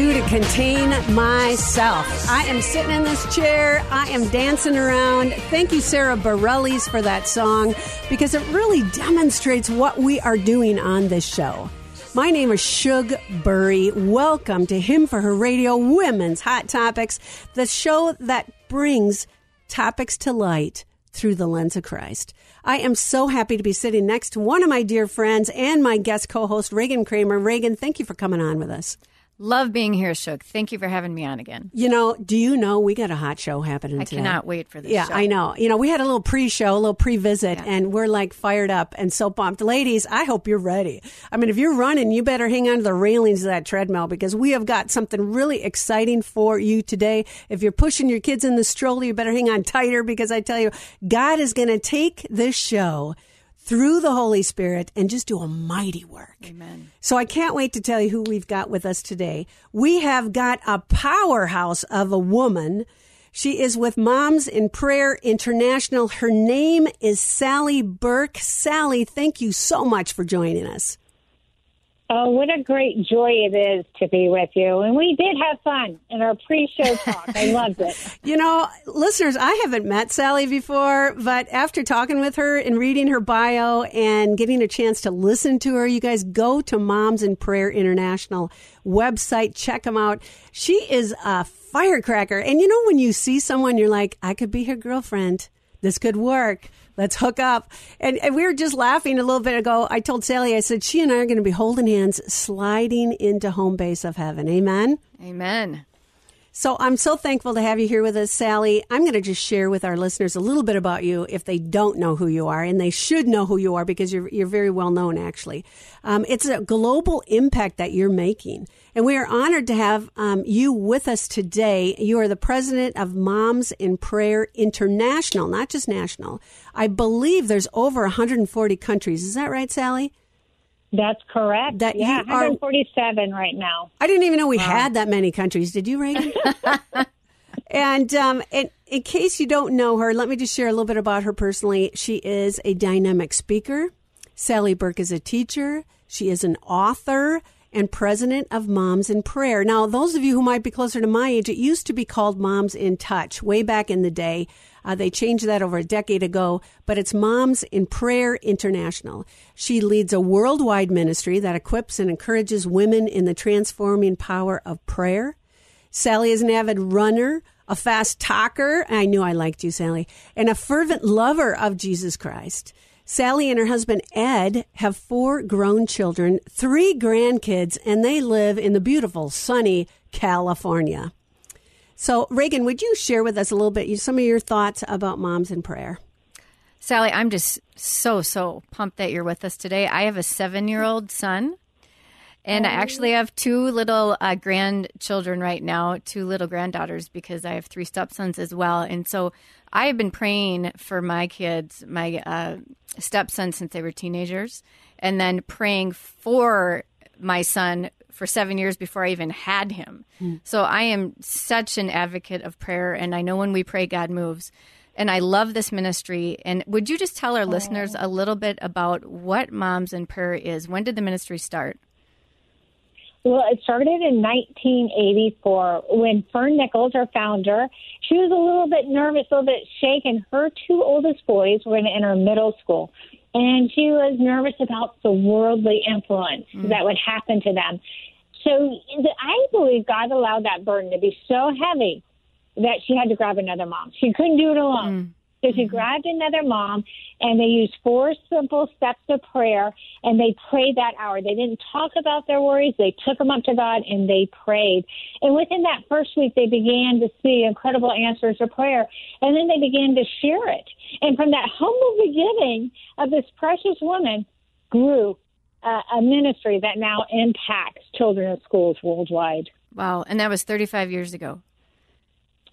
do to contain myself. I am sitting in this chair. I am dancing around. Thank you, Sara Bareilles, for that song because it really demonstrates what we are doing on this show. My name is Shug Burry. Welcome to Him for Her Radio Women's Hot Topics, the show that brings topics to light through the lens of Christ. I am so happy to be sitting next to one of my dear friends and my guest co host, Reagan Kramer. Reagan, thank you for coming on with us. Love being here, Shug. Thank you for having me on again. You know, do you know we got a hot show happening I today? cannot wait for this Yeah, show. I know. You know, we had a little pre-show, a little pre-visit, Yeah. and we're like fired up and so pumped. Ladies, I hope you're ready. I mean, if you're running, you better hang on to the railings of that treadmill because we have got something really exciting for you today. If you're pushing your kids in the stroller, you better hang on tighter because I tell you, God is going to take this show through the Holy Spirit and just do a mighty work. Amen. So I can't wait to tell you who we've got with us today. We have got a powerhouse of a woman. She is with Moms in Prayer International. Her name is Sally Burke. Sally, thank you so much for joining us. Oh, what a great joy it is to be with you. And we did have fun in our pre show talk. I loved it. You know, listeners, I haven't met Sally before, but after talking with her and reading her bio and getting a chance to listen to her, you guys go to Moms in Prayer International website, check them out. She is a firecracker. And you know, when you see someone, you're like, I could be her girlfriend. This could work. Let's hook up. And, and we were just laughing a little bit ago. I told Sally, I said, she and I are going to be holding hands, sliding into home base of heaven. Amen. Amen. So I'm so thankful to have you here with us, Sally. I'm going to just share with our listeners a little bit about you if they don't know who you are, and they should know who you are because you're you're very well known. Actually, um, it's a global impact that you're making, and we are honored to have um, you with us today. You are the president of Moms in Prayer International, not just national. I believe there's over 140 countries. Is that right, Sally? That's correct. That yeah, you are- 147 right now. I didn't even know we had that many countries. Did you, Reagan? and um, in, in case you don't know her, let me just share a little bit about her personally. She is a dynamic speaker. Sally Burke is a teacher. She is an author and president of Moms in Prayer. Now, those of you who might be closer to my age, it used to be called Moms in Touch way back in the day. Uh, they changed that over a decade ago, but it's Moms in Prayer International. She leads a worldwide ministry that equips and encourages women in the transforming power of prayer. Sally is an avid runner, a fast talker. I knew I liked you, Sally, and a fervent lover of Jesus Christ. Sally and her husband Ed have four grown children, three grandkids, and they live in the beautiful, sunny California. So, Reagan, would you share with us a little bit some of your thoughts about moms in prayer? Sally, I'm just so, so pumped that you're with us today. I have a seven year old son, and I actually have two little uh, grandchildren right now, two little granddaughters, because I have three stepsons as well. And so I have been praying for my kids, my uh, stepsons, since they were teenagers, and then praying for my son for seven years before I even had him. Hmm. So I am such an advocate of prayer, and I know when we pray, God moves. And I love this ministry. And would you just tell our listeners a little bit about what Moms in Prayer is? When did the ministry start? Well, it started in 1984 when Fern Nichols, our founder, she was a little bit nervous, a little bit shaken. Her two oldest boys were in enter middle school, and she was nervous about the worldly influence mm. that would happen to them. So I believe God allowed that burden to be so heavy that she had to grab another mom. She couldn't do it alone. Mm. So she grabbed another mom and they used four simple steps of prayer and they prayed that hour. They didn't talk about their worries. They took them up to God and they prayed. And within that first week, they began to see incredible answers to prayer. And then they began to share it. And from that humble beginning of this precious woman grew uh, a ministry that now impacts children in schools worldwide. Wow. And that was 35 years ago.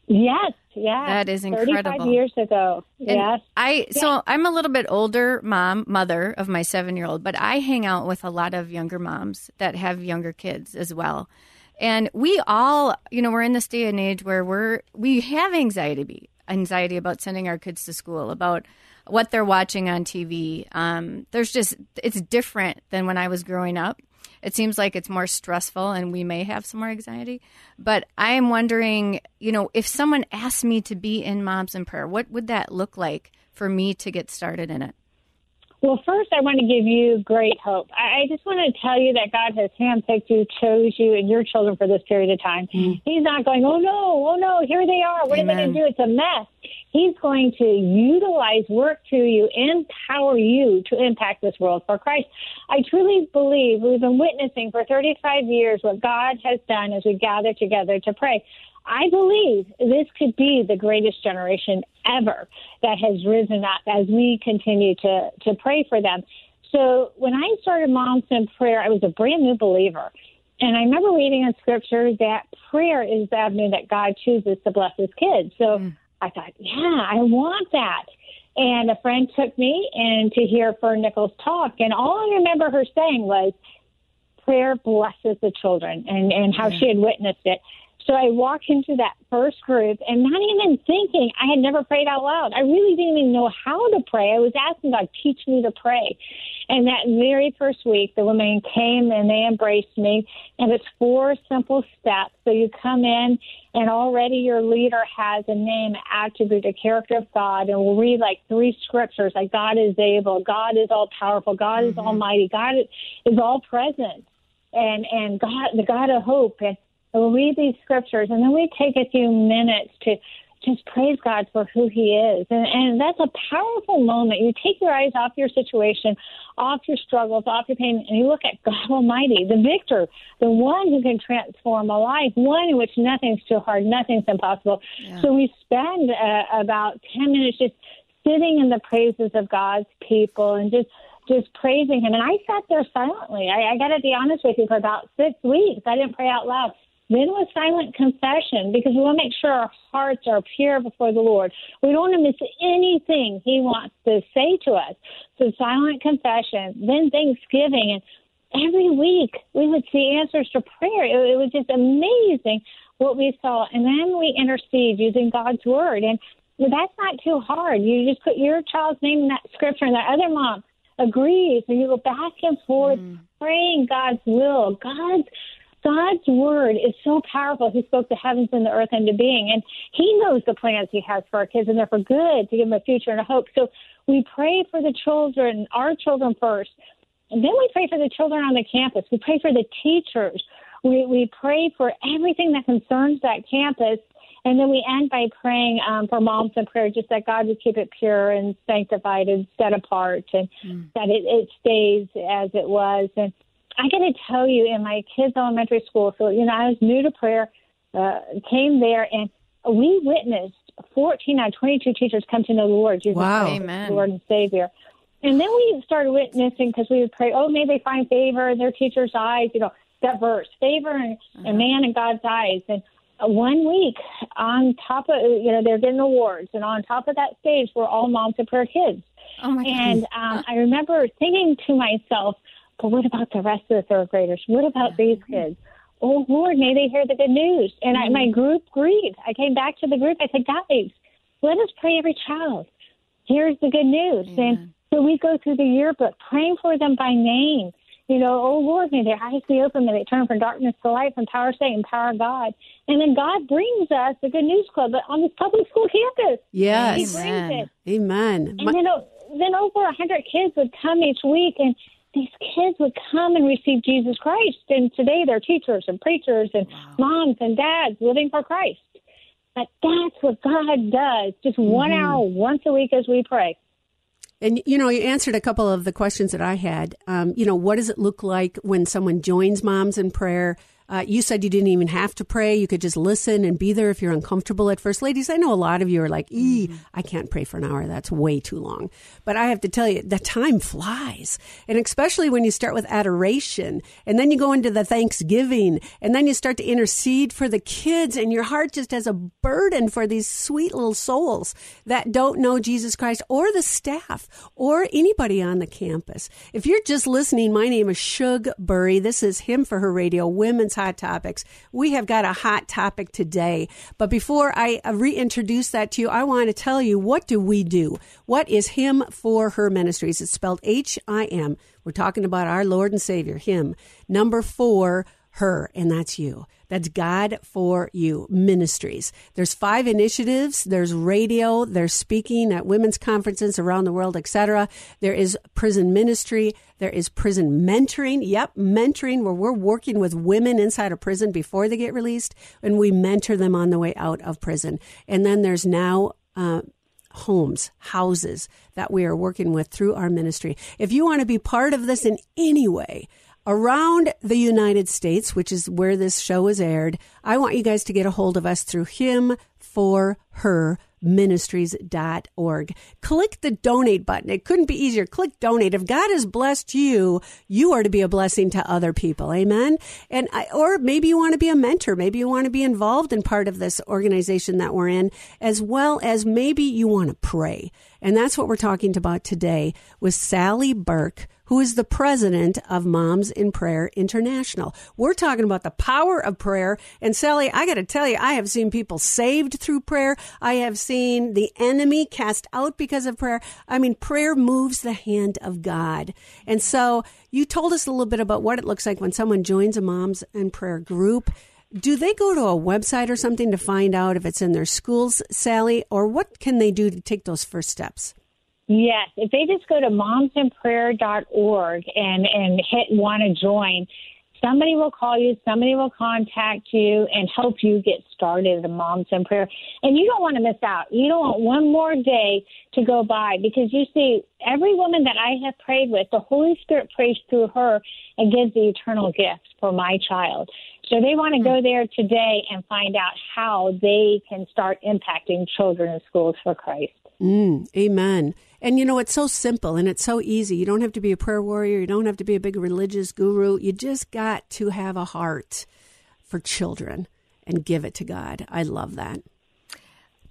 Yes, yes. That is 35 incredible. years ago. And yes. I so I'm a little bit older mom, mother of my 7-year-old, but I hang out with a lot of younger moms that have younger kids as well. And we all, you know, we're in this day and age where we're we have anxiety anxiety about sending our kids to school, about what they're watching on TV. Um, there's just it's different than when I was growing up. It seems like it's more stressful, and we may have some more anxiety. But I am wondering, you know, if someone asked me to be in Moms in Prayer, what would that look like for me to get started in it? Well, first, I want to give you great hope. I just want to tell you that God has handpicked you, chose you, and your children for this period of time. Mm. He's not going, oh no, oh no, here they are. What are they going to do? It's a mess. He's going to utilize work through you, empower you to impact this world for Christ. I truly believe we've been witnessing for 35 years what God has done as we gather together to pray. I believe this could be the greatest generation ever that has risen up as we continue to, to pray for them. So when I started Moms in Prayer, I was a brand new believer. And I remember reading in scripture that prayer is the avenue that God chooses to bless his kids. So mm. I thought, yeah, I want that. And a friend took me in to hear Fern Nichols talk. And all I remember her saying was, prayer blesses the children and, and how she had witnessed it. So I walked into that first group and not even thinking, I had never prayed out loud. I really didn't even know how to pray. I was asking God, teach me to pray. And that very first week, the women came and they embraced me. And it's four simple steps. So you come in and already your leader has a name, attribute, a character of God. And we'll read like three scriptures like God is able, God is all powerful, God is mm-hmm. almighty, God is all present and and God, the God of hope, and we'll read these scriptures, and then we take a few minutes to just praise God for who He is, and and that's a powerful moment. You take your eyes off your situation, off your struggles, off your pain, and you look at God Almighty, the Victor, the one who can transform a life, one in which nothing's too hard, nothing's impossible. So we spend uh, about ten minutes just sitting in the praises of God's people and just just praising him. And I sat there silently. I, I got to be honest with you, for about six weeks, I didn't pray out loud. Then with silent confession because we want to make sure our hearts are pure before the Lord. We don't want to miss anything He wants to say to us. So silent confession, then Thanksgiving, and every week we would see answers to prayer. It, it was just amazing what we saw. And then we intercede using God's word. And that's not too hard. You just put your child's name in that scripture, and that other mom agrees, and you go back and forth mm. praying God's will. God's God's word is so powerful. He spoke the heavens and the earth into being, and He knows the plans He has for our kids, and they're for good to give them a future and a hope. So we pray for the children, our children first, and then we pray for the children on the campus. We pray for the teachers. We we pray for everything that concerns that campus. And then we end by praying um, for moms in prayer, just that God would keep it pure and sanctified and set apart, and that it, it stays as it was. And I got to tell you, in my kids' elementary school, so you know, I was new to prayer, uh, came there, and we witnessed 14 out of 22 teachers come to know the Lord, Jesus Wow. Christ, as Amen. Lord and Savior. And then we started witnessing because we would pray, oh, may they find favor in their teacher's eyes, you know, that verse, favor in, in man in God's eyes. And uh, one week on top of, you know, they're getting awards, and on top of that stage were all moms of prayer kids. Oh my And um, I remember thinking to myself, but what about the rest of the third graders? What about these kids? Oh Lord, may they hear the good news. And I, my mm-hmm. group agreed. I came back to the group. I said, guys, let us pray every child. Here's the good news. And so we go through the yearbook, praying for them by name. You know, oh Lord, may their eyes be open, may they turn from darkness to light, from power to Satan, power of God. And then God brings us the Good News Club on this public school campus. He Yes. Amen. it. Amen. And My- then, then over a hundred kids would come each week, and these kids would come and receive Jesus Christ. And today they're teachers and preachers and moms and dads living for Christ. But that's what God does. Just one hour once a week as we pray. And you know, you answered a couple of the questions that I had. Um, you know, what does it look like when someone joins moms in prayer? Uh, you said you didn't even have to pray; you could just listen and be there if you're uncomfortable at first. Ladies, I know a lot of you are like, "Ee, I can't pray for an hour. That's way too long." But I have to tell you, the time flies, and especially when you start with adoration, and then you go into the Thanksgiving, and then you start to intercede for the kids, and your heart just has a burden for these sweet little souls that don't know Jesus Christ, or the staff, or anybody on the campus. If you're just listening, my name is Shug Burry. This is Him for Her Radio, Women's Hot Topics. We have got a hot topic today. But before I uh, reintroduce that to you, I want to tell you what do we do? What is Him for Her Ministries? It's spelled H I M. We're talking about our Lord and Savior, Him. Number four, her, and that's you. That's God for You Ministries. There's five initiatives. There's radio. There's speaking at women's conferences around the world, etc. There is prison ministry. There is prison mentoring. Yep, mentoring where we're working with women inside a prison before they get released, and we mentor them on the way out of prison. And then there's now. Uh, homes, houses that we are working with through our ministry. If you want to be part of this in any way, around the United States, which is where this show is aired, I want you guys to get a hold of us through him for her ministries.org. Click the donate button. It couldn't be easier. Click donate. If God has blessed you, you are to be a blessing to other people. Amen. And I, or maybe you want to be a mentor. Maybe you want to be involved in part of this organization that we're in, as well as maybe you want to pray. And that's what we're talking about today with Sally Burke who is the president of Moms in Prayer International. We're talking about the power of prayer. And Sally, I got to tell you, I have seen people saved through prayer. I have seen the enemy cast out because of prayer. I mean, prayer moves the hand of God. And so you told us a little bit about what it looks like when someone joins a Moms in Prayer group. Do they go to a website or something to find out if it's in their schools, Sally, or what can they do to take those first steps? Yes, if they just go to momsinprayer.org and and hit want to join, somebody will call you, somebody will contact you and help you get started in Moms in Prayer. And you don't want to miss out. You don't want one more day to go by because you see, every woman that I have prayed with, the Holy Spirit prays through her and gives the eternal gift for my child. So they want to go there today and find out how they can start impacting children in schools for Christ. Mm, amen. And you know, it's so simple and it's so easy. You don't have to be a prayer warrior. You don't have to be a big religious guru. You just got to have a heart for children and give it to God. I love that.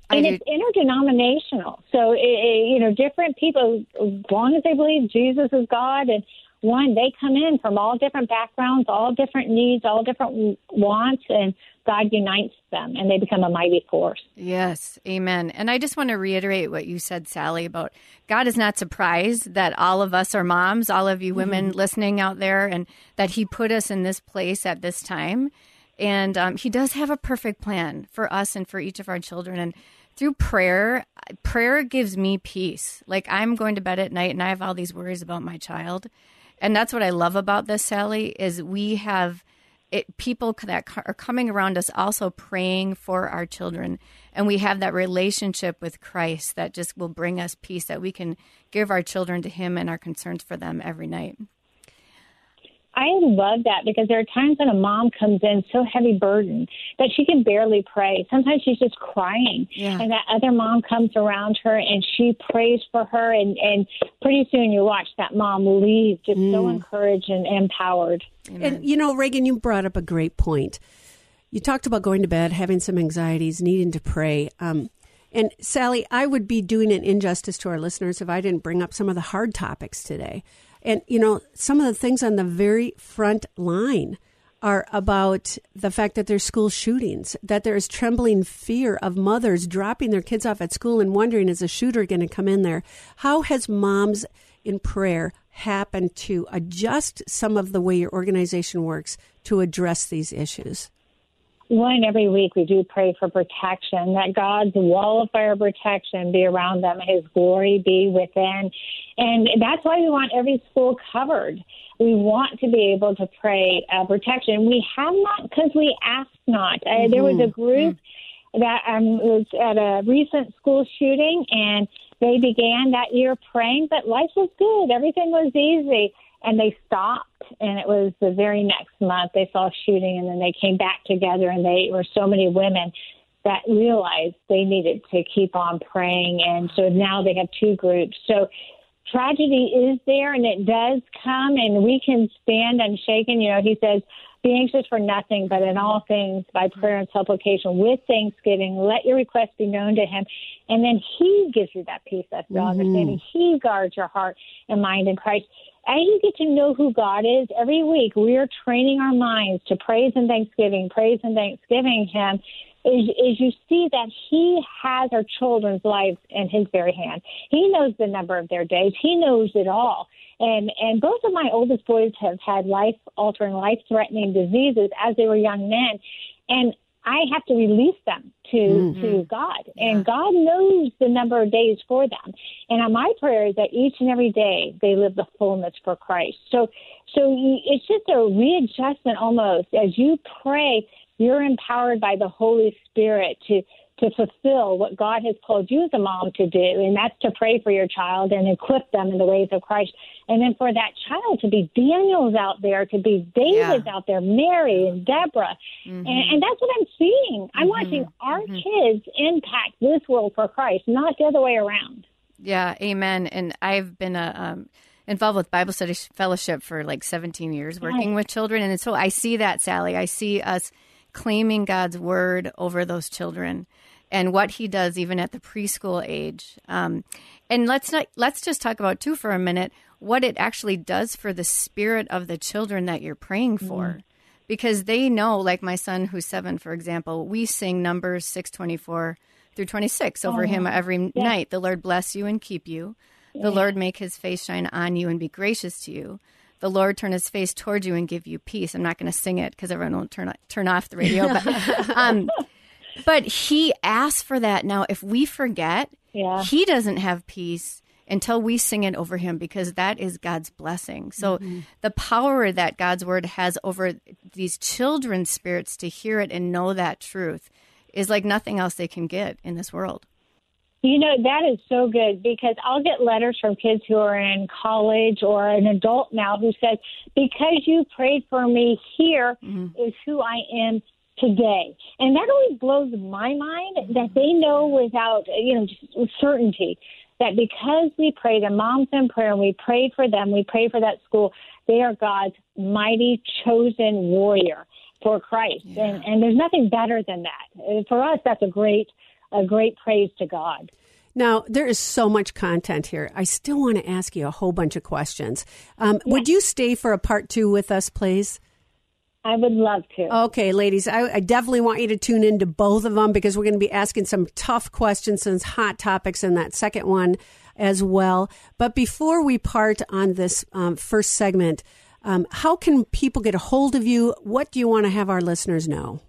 And it's interdenominational. So, it, it, you know, different people, as long as they believe Jesus is God, and one, they come in from all different backgrounds, all different needs, all different wants, and God unites them, and they become a mighty force. Yes, amen. And I just want to reiterate what you said, Sally, about God is not surprised that all of us are moms, all of you women listening out there, and that He put us in this place at this time. And um, He does have a perfect plan for us and for each of our children. And through prayer, prayer gives me peace. Like I'm going to bed at night and I have all these worries about my child. And that's what I love about this, Sally, is we have it, people that are coming around us also praying for our children. And we have that relationship with Christ that just will bring us peace that we can give our children to Him and our concerns for them every night. I love that because there are times when a mom comes in so heavy burdened that she can barely pray. Sometimes she's just crying. Yeah. And that other mom comes around her and she prays for her and, and pretty soon you watch that mom leave just so encouraged and empowered. And you know, Reagan, you brought up a great point. You talked about going to bed, having some anxieties, needing to pray. Um, and Sally, I would be doing an injustice to our listeners if I didn't bring up some of the hard topics today. And you know, some of the things on the very front line are about the fact that there's school shootings, that there is trembling fear of mothers dropping their kids off at school and wondering, is a shooter going to come in there? How has moms in prayer happened to adjust some of the way your organization works to address these issues? One every week we do pray for protection, that God's wall of fire protection be around them, His glory be within. And that's why we want every school covered. We want to be able to pray uh, protection. We have not because we ask not. Uh, there was a group that um, was at a recent school shooting, and they began that year praying, but life was good. Everything was easy. And they stopped, and it was the very next month they saw a shooting, and then they came back together, and they were so many women that realized they needed to keep on praying. And so now they have two groups. So tragedy is there and it does come and we can stand unshaken. You know, he says, be anxious for nothing, but in all things by prayer and supplication with thanksgiving, let your requests be known to him. And then he gives you that peace, that mm understanding. He guards your heart and mind in Christ. As you get to know who God is every week, we are training our minds to praise and thanksgiving, praise and thanksgiving him is, is you see that he has our children's lives in his very hand. He knows the number of their days. He knows it all. And and both of my oldest boys have had life altering, life threatening diseases as they were young men. And I have to release them to mm-hmm. to God, and God knows the number of days for them. And my prayer is that each and every day they live the fullness for Christ. So, so it's just a readjustment almost as you pray you're empowered by the Holy Spirit to to fulfill what God has called you as a mom to do, and that's to pray for your child and equip them in the ways of Christ. And then for that child to be Daniel's out there, to be David's yeah. out there, Mary and Deborah. Mm-hmm. And, and, that's what I'm seeing. I'm mm-hmm. watching our mm-hmm. kids impact this world for Christ, not the other way around. Yeah, amen. And I've been a. Um, involved with Bible Study Fellowship for like 17 years, working with children. And so I see that, Sally. I see us claiming God's word over those children and what he does even at the preschool age. Um, and let's not let's just talk about too for a minute what it actually does for the spirit of the children that you're praying for. Mm. Because they know, like my son who's seven, for example, we sing numbers six twenty four through twenty six over oh, him every yeah. night. The Lord bless you and keep you. Yeah. The Lord make his face shine on you and be gracious to you the Lord turn his face toward you and give you peace. I'm not going to sing it because everyone will turn turn off the radio. But, um, but he asks for that. Now, if we forget, yeah. he doesn't have peace until we sing it over him because that is God's blessing. So mm-hmm. the power that God's word has over these children's spirits to hear it and know that truth is like nothing else they can get in this world. You know, that is so good because I'll get letters from kids who are in college or an adult now who says, Because you prayed for me, here mm-hmm. is who I am today. And that always blows my mind that they know without, you know, just certainty that because we prayed and moms in prayer and we prayed for them, we prayed for that school, they are God's mighty chosen warrior for Christ. Yeah. And, and there's nothing better than that. For us, that's a great a great praise to God. Now, there is so much content here. I still want to ask you a whole bunch of questions. Um, yes. Would you stay for a part two with us, please? I would love to. Okay, ladies, I, I, definitely want you to tune into both of them because we're going to be asking some tough questions and hot topics in that second one as well. But before we part on this um, first segment, um, how can people get a hold of you? What do you want to have our listeners know?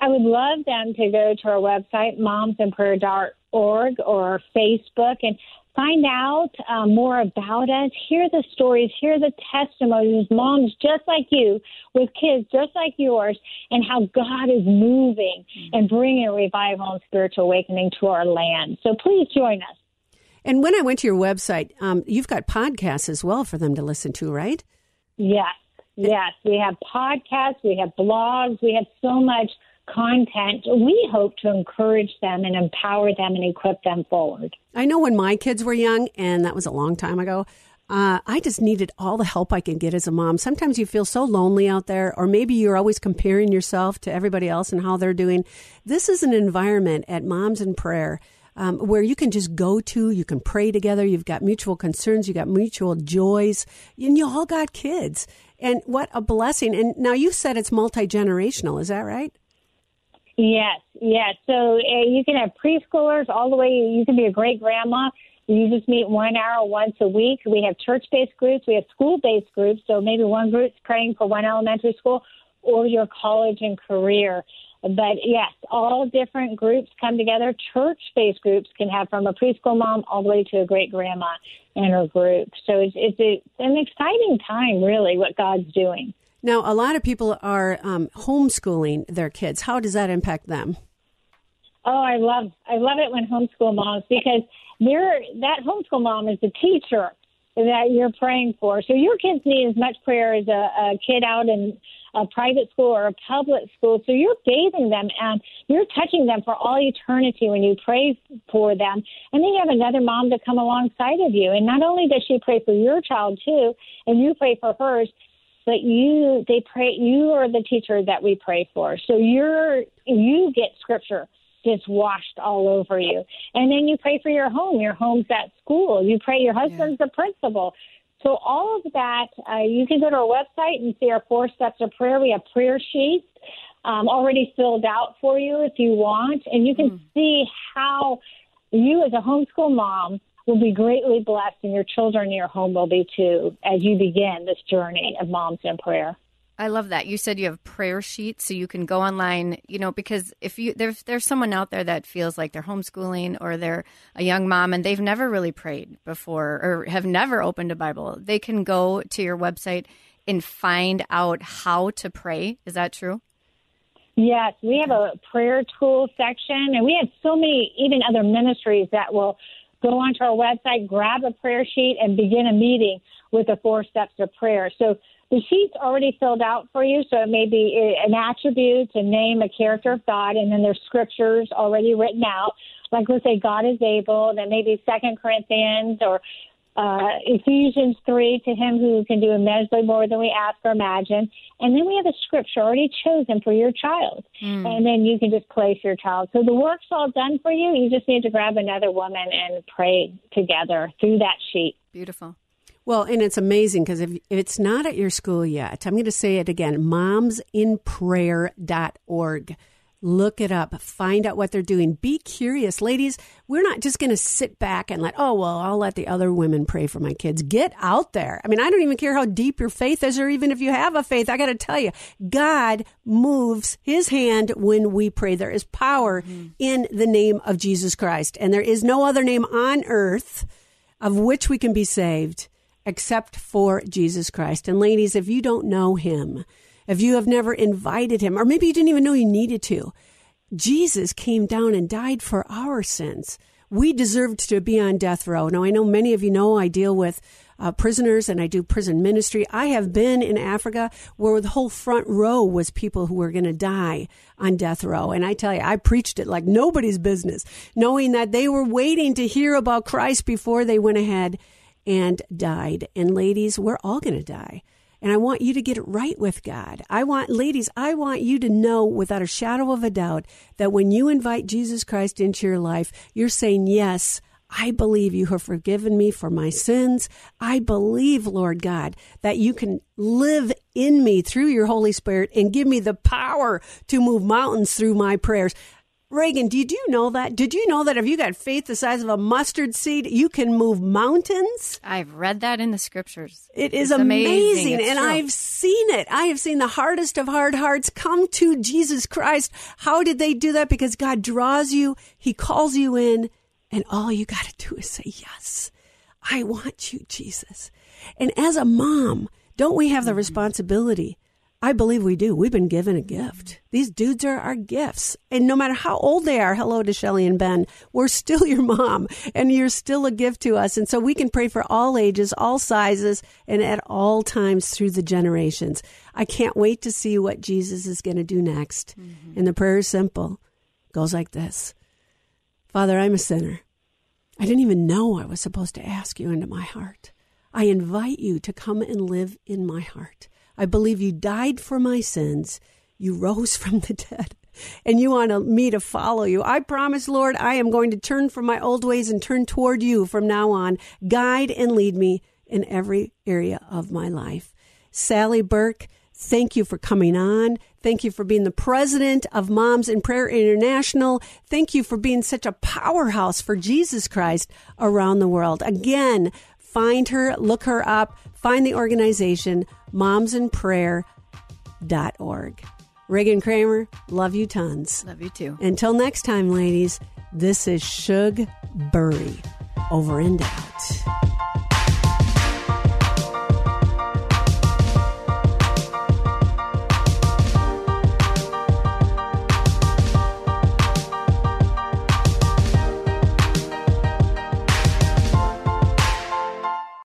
I would love them to go to our website, momsinprayer.org or Facebook, and find out um, more about us, hear the stories, hear the testimonies, moms just like you, with kids just like yours, and how God is moving and bringing revival and spiritual awakening to our land. So please join us. And when I went to your website, um, you've got podcasts as well for them to listen to, right? Yes, yes. We have podcasts, we have blogs, we have so much content, we hope to encourage them and empower them and equip them forward. I know when my kids were young, and that was a long time ago, uh, I just needed all the help I can get as a mom. Sometimes you feel so lonely out there, or maybe you're always comparing yourself to everybody else and how they're doing. This is an environment at Moms in Prayer. Um, where you can just go to, you can pray together. You've got mutual concerns, you've got mutual joys, and you all got kids. And what a blessing! And now you said it's multi generational. Is that right? Yes, yes. So uh, you can have preschoolers all the way. You can be a great grandma. You just meet one hour once a week. We have church based groups. We have school based groups. So maybe one group's praying for one elementary school or your college and career. But yes, all different groups come together. Church based groups can have from a preschool mom all the way to a great grandma in her group. So it's, it's, it's an exciting time, really, what God's doing. Now, a lot of people are um, homeschooling their kids. How does that impact them? Oh, I love I love it when homeschool moms because they're that homeschool mom is the teacher that you're praying for. So your kids need as much prayer as a, a kid out in a private school or a public school. So you're bathing them and you're touching them for all eternity when you pray for them. And then you have another mom to come alongside of you. And not only does she pray for your child too, and you pray for hers, but you they pray you are the teacher that we pray for. So you're you get scripture just washed all over you. And then you pray for your home. Your home's at school. You pray your husband's the principal. So all of that, uh, you can go to our website and see our four steps of prayer. We have prayer sheets um, already filled out for you if you want, and you can see how you as a homeschool mom will be greatly blessed, and your children in your home will be too as you begin this journey of moms in prayer. I love that. You said you have prayer sheets so you can go online, you know, because if you there's there's someone out there that feels like they're homeschooling or they're a young mom and they've never really prayed before or have never opened a Bible, they can go to your website and find out how to pray. Is that true? Yes, we have a prayer tool section, and we have so many, even other ministries that will go onto our website, grab a prayer sheet, and begin a meeting with the four steps of prayer. So the sheet's already filled out for you, so it may be an attribute, a name, a character of God, and then there's scriptures already written out. Like let's say God is able, then maybe Second Corinthians or uh, Ephesians 3, to him who can do immeasurably more than we ask or imagine. And then we have a scripture already chosen for your child. And then you can just place your child. So the work's all done for you. You just need to grab another woman and pray together through that sheet. Beautiful. Well, and it's amazing because if, if it's not at your school yet, I'm going to say it again momsinprayer.org. Look it up, find out what they're doing. Be curious. Ladies, we're not just going to sit back and let, oh, well, I'll let the other women pray for my kids. Get out there. I mean, I don't even care how deep your faith is or even if you have a faith. I got to tell you, God moves his hand when we pray. There is power mm-hmm. in the name of Jesus Christ, and there is no other name on earth of which we can be saved except for Jesus Christ. And ladies, if you don't know him, if you have never invited him, or maybe you didn't even know you needed to, Jesus came down and died for our sins. We deserved to be on death row. Now, I know many of you know I deal with uh, prisoners and I do prison ministry. I have been in Africa where the whole front row was people who were going to die on death row. And I tell you, I preached it like nobody's business, knowing that they were waiting to hear about Christ before they went ahead and died. And ladies, we're all going to die. And I want you to get it right with God. I want, ladies, I want you to know without a shadow of a doubt that when you invite Jesus Christ into your life, you're saying, Yes, I believe you have forgiven me for my sins. I believe, Lord God, that you can live in me through your Holy Spirit and give me the power to move mountains through my prayers. Reagan, did you know that? Did you know that if you got faith the size of a mustard seed, you can move mountains? I've read that in the scriptures. It is It's amazing, It's and true. I've seen it. I have seen the hardest of hard hearts come to Jesus Christ. How did they do that? Because God draws you, He calls you in, and all you got to do is say, Yes, I want you, Jesus. And as a mom, don't we have the mm-hmm. responsibility? I believe we do. We've been given a gift. These dudes are our gifts. And no matter how old they are, hello to Shelly and Ben, we're still your mom and you're still a gift to us. And so we can pray for all ages, all sizes, and at all times through the generations. I can't wait to see what Jesus is going to do next. Mm-hmm. And the prayer is simple. It goes like this. Father, I'm a sinner. I didn't even know I was supposed to ask you into my heart. I invite you to come and live in my heart. I believe you died for my sins. You rose from the dead. And you want me to follow you. I promise, Lord, I am going to turn from my old ways and turn toward you from now on. Guide and lead me in every area of my life. Sally Burke, thank you for coming on. Thank you for being the president of Moms in Prayer International. Thank you for being such a powerhouse for Jesus Christ around the world. Again, find her, look her up, find the organization, momsinprayer.org. Reagan Kramer, love you tons. Love you too. Until next time, ladies, this is Shug Burry. Over and out.